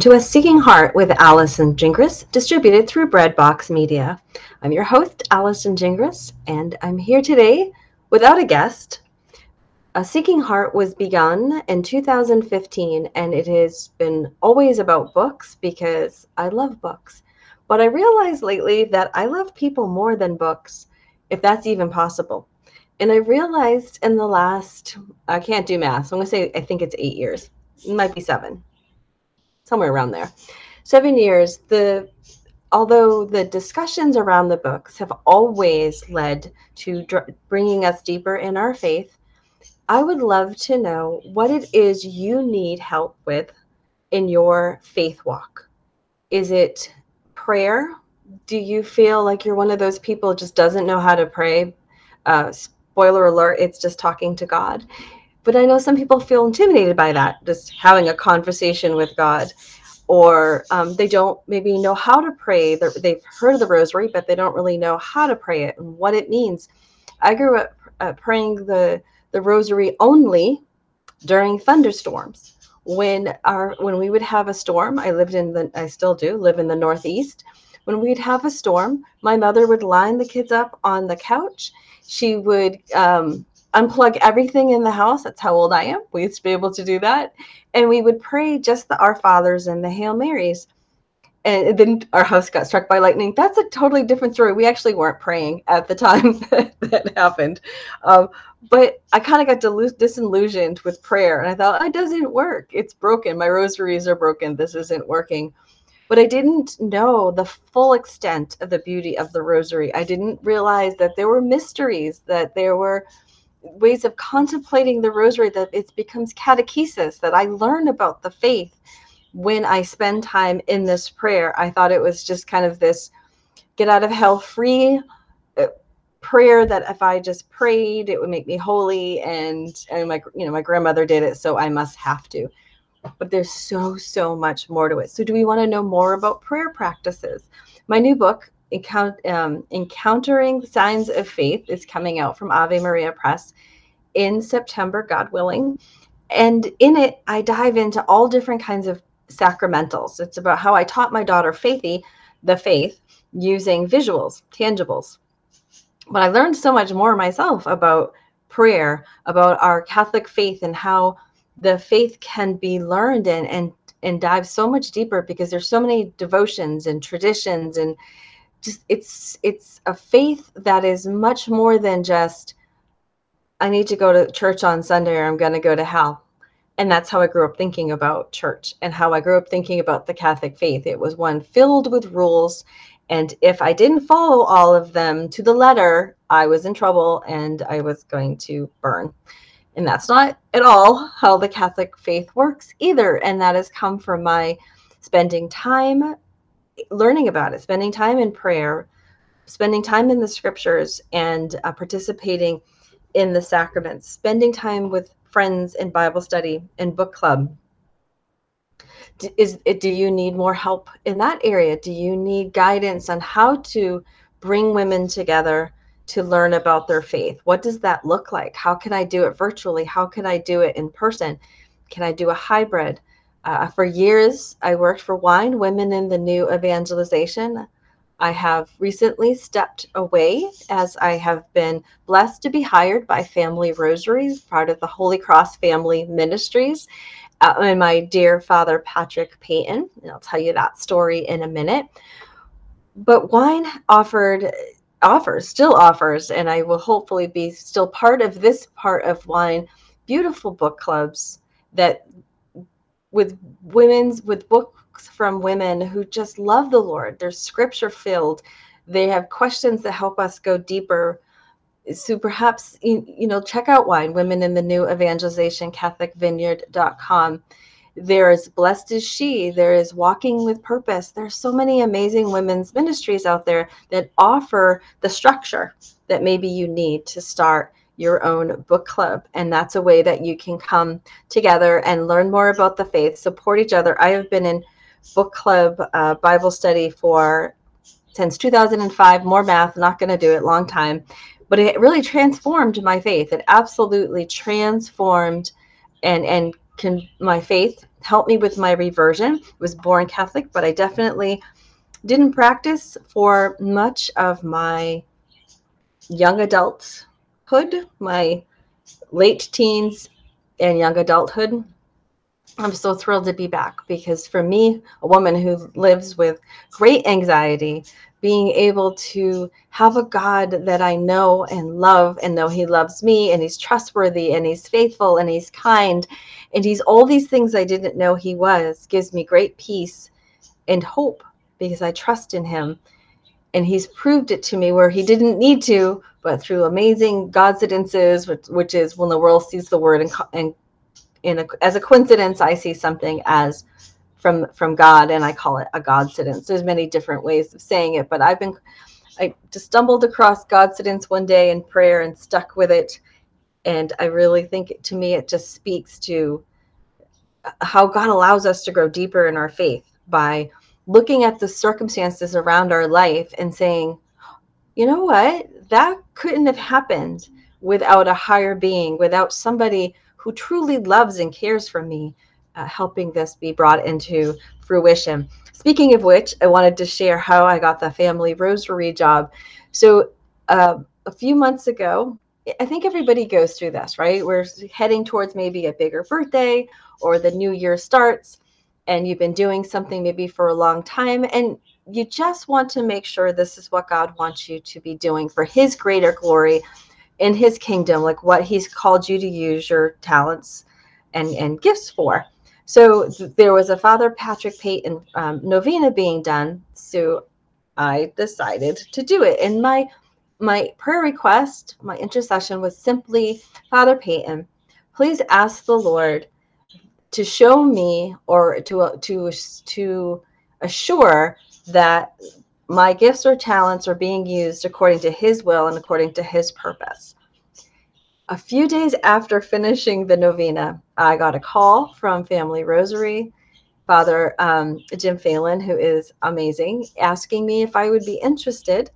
To A Seeking Heart with Allison Gingras, distributed through Breadbox Media. I'm your host, Allison Gingras, and I'm here today without a guest. A Seeking Heart was begun in 2015, and it has been always about books because I love books. But I realized lately that I love people more than books, if that's even possible. And I realized in the last, I can't do math, so I'm going to say I think it's eight years. It might be seven somewhere around there. Seven years, the although the discussions around the books have always led to dr- bringing us deeper in our faith, I would love to know what it is you need help with in your faith walk. Is it prayer? Do you feel like you're one of those people just doesn't know how to pray? Uh, spoiler alert, it's just talking to God. But I know some people feel intimidated by that, just having a conversation with God. Or um, they don't maybe know how to pray. They're, they've heard of the rosary, but they don't really know how to pray it and what it means. I grew up uh, praying the, the rosary only during thunderstorms. When our when we would have a storm, I lived in the I still do live in the Northeast. When we'd have a storm, my mother would line the kids up on the couch. She would um, unplug everything in the house. That's how old I am. We used to be able to do that. And we would pray just the Our Fathers and the Hail Marys. And then our house got struck by lightning. That's a totally different story. We actually weren't praying at the time that, that happened. Um, but I kind of got disillusioned with prayer. And I thought, it doesn't work. It's broken. My rosaries are broken. This isn't working. But I didn't know the full extent of the beauty of the rosary. I didn't realize that there were mysteries, that there were ways of contemplating the rosary that it becomes catechesis that i learn about the faith when i spend time in this prayer. I thought it was just kind of this get out of hell free uh, prayer that if i just prayed it would make me holy and and my you know my grandmother did it so i must have to. But there's so so much more to it. So do we want to know more about prayer practices? My new book um, Encountering Signs of Faith is coming out from Ave Maria Press in September, God willing. And in it, I dive into all different kinds of sacramentals. It's about how I taught my daughter Faithy the faith using visuals, tangibles. But I learned so much more myself about prayer, about our Catholic faith, and how the faith can be learned and and and dive so much deeper because there's so many devotions and traditions and just it's it's a faith that is much more than just I need to go to church on Sunday or I'm going to go to hell. And that's how I grew up thinking about church and how I grew up thinking about the Catholic faith. It was one filled with rules. And if I didn't follow all of them to the letter, I was in trouble and I was going to burn. And that's not at all how the Catholic faith works either. And that has come from my spending time learning about it, spending time in prayer, spending time in the scriptures, and uh, participating in the sacraments, spending time with friends in Bible study and book club. Is do you need more help in that area? Do you need guidance on how to bring women together to learn about their faith. What does that look like? How can I do it virtually? How can I do it in person? Can I do a hybrid? Uh, for years, I worked for Wine Women in the New Evangelization. I have recently stepped away as I have been blessed to be hired by Family Rosaries, part of the Holy Cross Family Ministries, uh, and my dear father, Patrick Peyton. And I'll tell you that story in a minute. But Wine offered offers, still offers, and I will hopefully be still part of this part of Wine, beautiful book clubs that with women's with books from women who just love the Lord. They're scripture filled. They have questions that help us go deeper. So perhaps you know check out wine women in the new evangelization Catholic Vineyard.com. There is blessed is she. There is walking with purpose. There's so many amazing women's ministries out there that offer the structure that maybe you need to start your own book club. And that's a way that you can come together and learn more about the faith, support each other. I have been in book club uh, Bible study for since 2005, more math, not going to do it, long time. But it really transformed my faith. It absolutely transformed and, and can my faith help me with my reversion. I was born Catholic, but I definitely didn't practice for much of my young adult hood, my late teens and young adulthood. I'm so thrilled to be back because for me, a woman who lives with great anxiety, being able to have a God that I know and love and know He loves me and He's trustworthy and He's faithful and He's kind and He's all these things I didn't know He was gives me great peace and hope because I trust in Him. And He's proved it to me where He didn't need to, but through amazing coincidences, which, which is when the world sees the word and, and in a, as a coincidence, I see something as from from God, and I call it a Godcidence. There's many different ways of saying it, but I've been I just stumbled across Godcidence one day in prayer and stuck with it, and I really think to me it just speaks to uh, how God allows us to grow deeper in our faith by looking at the circumstances around our life and saying, you know what, that couldn't have happened without a higher being, without somebody who truly loves and cares for me, uh, helping this be brought into fruition. Speaking of which, I wanted to share how I got the family rosary job. So, uh, a few months ago, I think everybody goes through this, right? We're heading towards maybe a bigger birthday or the new year starts, and you've been doing something maybe for a long time, and you just want to make sure this is what God wants you to be doing for His greater glory in His kingdom, like what He's called you to use your talents and, and gifts for. So th- there was a Father Patrick Peyton um, novena being done. So I decided to do it. And my my prayer request, my intercession was simply, Father Peyton, please ask the Lord to show me or to to to assure that my gifts or talents are being used according to his will and according to his purpose. A few days after finishing the novena, I got a call from Family Rosary, Father um, Jim Phalan, who is amazing, asking me if I would be interested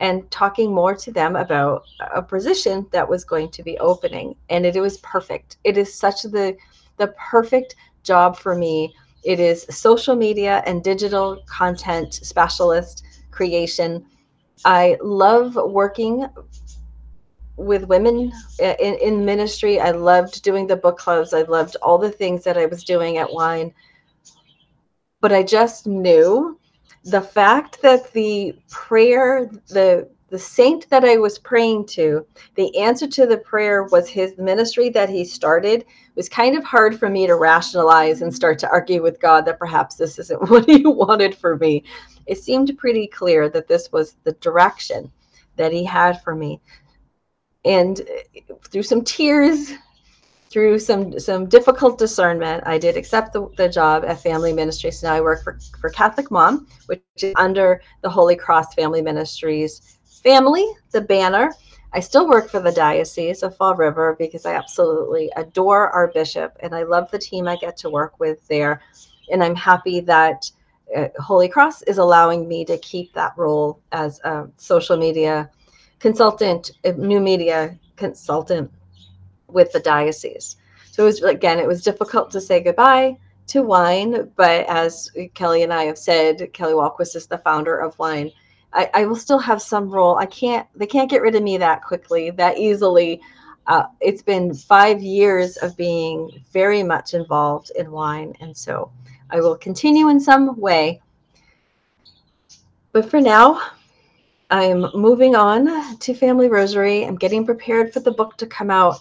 and talking more to them about a position that was going to be opening. And it, it was perfect. It is such the the perfect job for me it is social media and digital content specialist creation. I love working with women in, in ministry. I loved doing the book clubs. I loved all the things that I was doing at Wine. But I just knew the fact that the prayer, the the saint that I was praying to, the answer to the prayer was his ministry that he started. It was kind of hard for me to rationalize and start to argue with God that perhaps this isn't what he wanted for me. It seemed pretty clear that this was the direction that he had for me. And uh, through some tears, through some some difficult discernment, I did accept the, the job at Family Ministries. So now I work for, for Catholic Mom, which is under the Holy Cross Family Ministries family, the banner. I still work for the Diocese of Fall River because I absolutely adore our bishop and I love the team I get to work with there. And I'm happy that uh, Holy Cross is allowing me to keep that role as a social media consultant, new media consultant with the diocese. So it was again, it was difficult to say goodbye to wine, but as Kelly and I have said, Kelly Wahlquist is the founder of wine. I, I will still have some role. I can't. They can't get rid of me that quickly, that easily. Uh, it's been five years of being very much involved in wine, and so I will continue in some way. But for now, I'm moving on to Family Rosary. I'm getting prepared for the book to come out.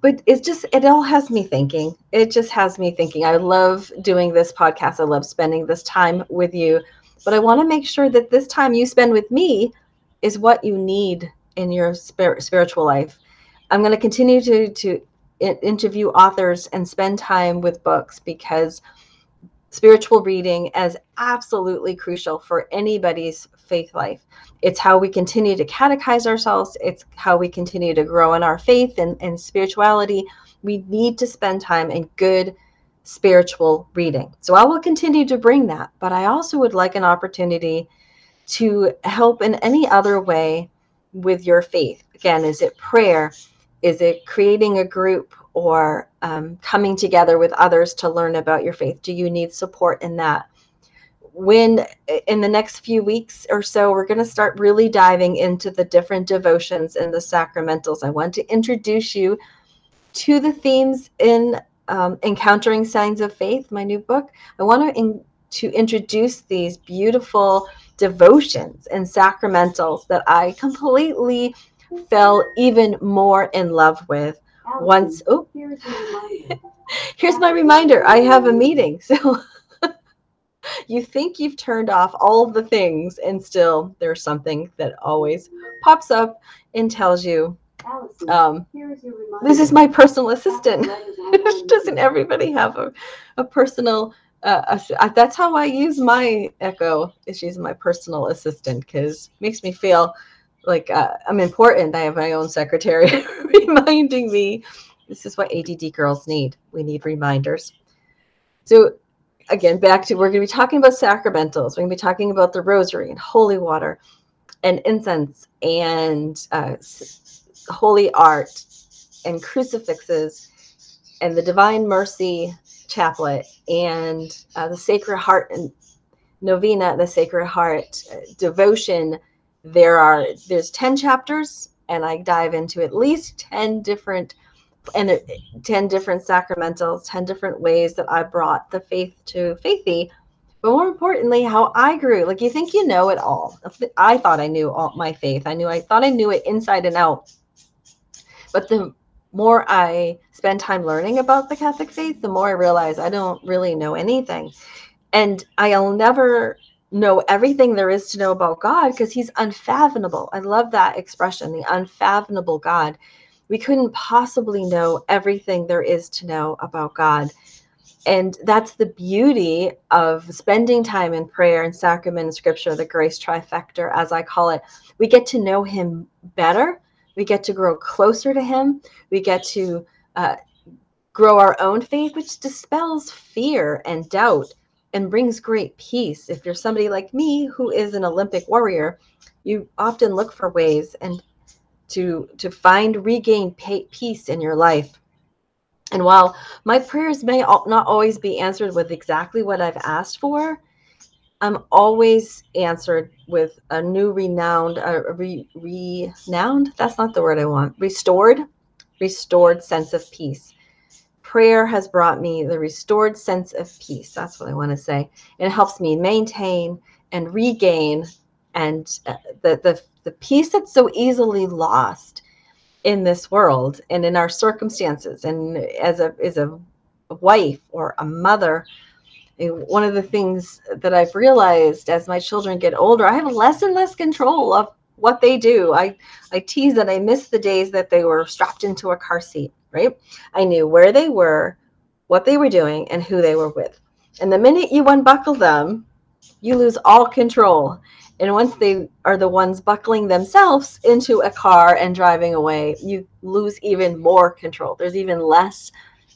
But it's just, it all has me thinking. It just has me thinking. I love doing this podcast. I love spending this time with you. But I want to make sure that this time you spend with me is what you need in your spir- spiritual life. I'm going to continue to, to interview authors and spend time with books because spiritual reading is absolutely crucial for anybody's faith life. It's how we continue to catechize ourselves, it's how we continue to grow in our faith and, and spirituality. We need to spend time in good spiritual reading. So I will continue to bring that, but I also would like an opportunity to help in any other way with your faith. Again, is it prayer? Is it creating a group or um, coming together with others to learn about your faith? Do you need support in that? When in the next few weeks or so, we're going to start really diving into the different devotions and the sacramentals. I want to introduce you to the themes in um, Encountering Signs of Faith, my new book. I want to, in, to introduce these beautiful devotions and sacramentals that I completely fell even more in love with once. Oh. here's my reminder. I have a meeting so you think you've turned off all of the things and still there's something that always pops up and tells you um, this is my personal assistant doesn't everybody have a, a personal uh, a, that's how i use my echo she's my personal assistant because makes me feel like uh, I'm important. I have my own secretary reminding me. This is what ADD girls need. We need reminders. So again, back to we're going to be talking about sacramentals. We're going to be talking about the rosary and holy water and incense and uh, holy art and crucifixes and the Divine Mercy Chaplet and uh, the Sacred Heart and Novena, the Sacred Heart uh, devotion. There are there's 10 chapters and i dive into at least 10 different and 10 different sacramentals 10 different ways that i brought the faith to faithy. But more importantly how i grew. Like you think you know it all. I thought i knew all my faith. I knew i thought i knew it inside and out but the more i spend time learning about the catholic faith the more i realize i don't really know anything and i'll never know everything there is to know about God because he's unfathomable. I love that expression, the unfathomable God. We couldn't possibly know everything there is to know about God. And that's the beauty of spending time in prayer and sacrament and scripture, the grace trifecta, as I call it. We get to know him better. We get to grow closer to him. We get to uh, grow our own faith, which dispels fear and doubt and brings great peace. If you're somebody like me who is an Olympic warrior, you often look for ways and to to find regain peace in your life. And while my prayers may not always be answered with exactly what I've asked for, I'm always answered with a new renowned, uh, re, renowned. That's not the word I want. Restored, restored sense of peace prayer has brought me the restored sense of peace. That's what I want to say. It helps me maintain and regain and uh, the, the, the peace that's so easily lost in this world and in our circumstances. And as a, as a wife or a mother, one of the things that I've realized as my children get older, I have less and less control of what they do. I, I tease that I miss the days that they were strapped into a car seat right? I knew where they were, what they were doing, and who they were with. And the minute you unbuckle them, you lose all control. And once they are the ones buckling themselves into a car and driving away, you lose even more control. There's even less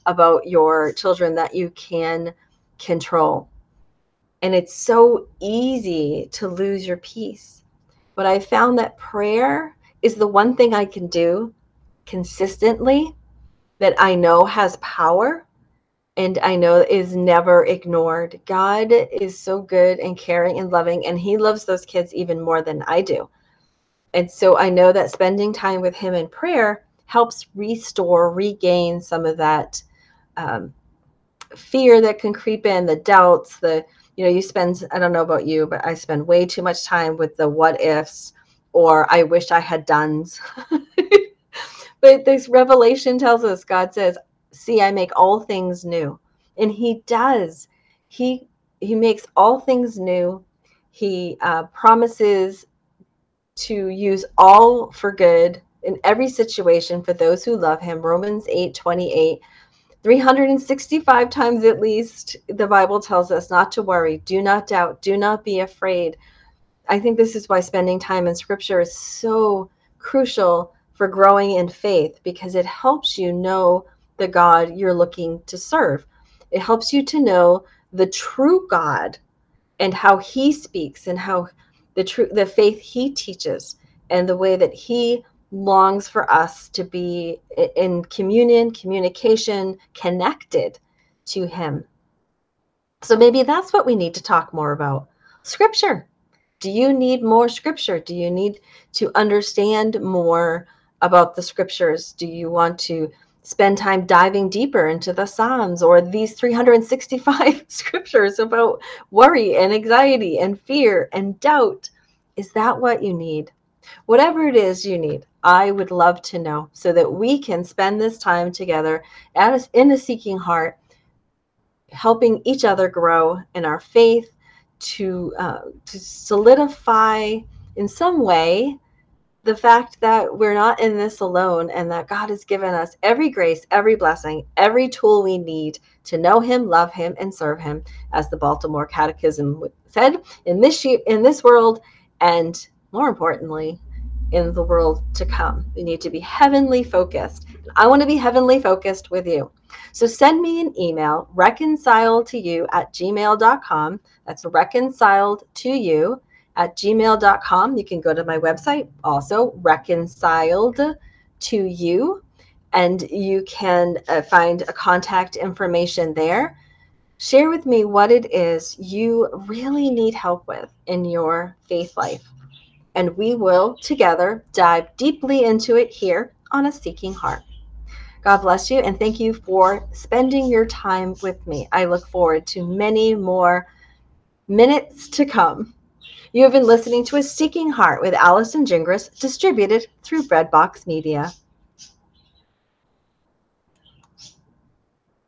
about your children that you can control. And it's so easy to lose your peace. But I found that prayer is the one thing I can do consistently that I know has power and I know is never ignored. God is so good and caring and loving, and He loves those kids even more than I do. And so I know that spending time with Him in prayer helps restore, regain some of that um, fear that can creep in, the doubts, the, you know, you spend, I don't know about you, but I spend way too much time with the what ifs or I wish I had done. but this revelation tells us God says, see i make all things new. And he does. He he makes all things new. He uh, promises to use all for good in every situation for those who love him. Romans 8 28 365 times at least the bible tells us not to worry. Do not doubt. Do not be afraid. I think this is why spending time in scripture is so crucial for growing in faith because it helps you know the God you're looking to serve. It helps you to know the true God and how he speaks and how the true the faith he teaches and the way that he longs for us to be in communion, communication, connected to him. So maybe that's what we need to talk more about. Scripture. Do you need more scripture? Do you need to understand more about the scriptures? Do you want to spend time diving deeper into the Psalms or these 365 scriptures about worry and anxiety and fear and doubt. Is that what you need? Whatever it is you need, I would love to know so that we can spend this time together at in a seeking heart, helping each other grow in our faith to, uh, to solidify in some way the fact that we're not in this alone and that God has given us every grace, every blessing, every tool we need to know him, love him and serve him as the Baltimore Catechism said in this in this world and more importantly in the world to come. We need to be heavenly focused. I want to be heavenly focused with you. So send me an email, reconciled to you at gmail.com. That's reconciled to you at gmail.com. You can go to my website, also reconciled to you, and you can uh, find a contact information there. Share with me what it is you really need help with in your faith life. And we will together dive deeply into it here on A Seeking Heart. God bless you and thank you for spending your time with me. I look forward to many more minutes to come. You have been listening to A Seeking Heart with Allison Gingras, distributed through Breadbox Media.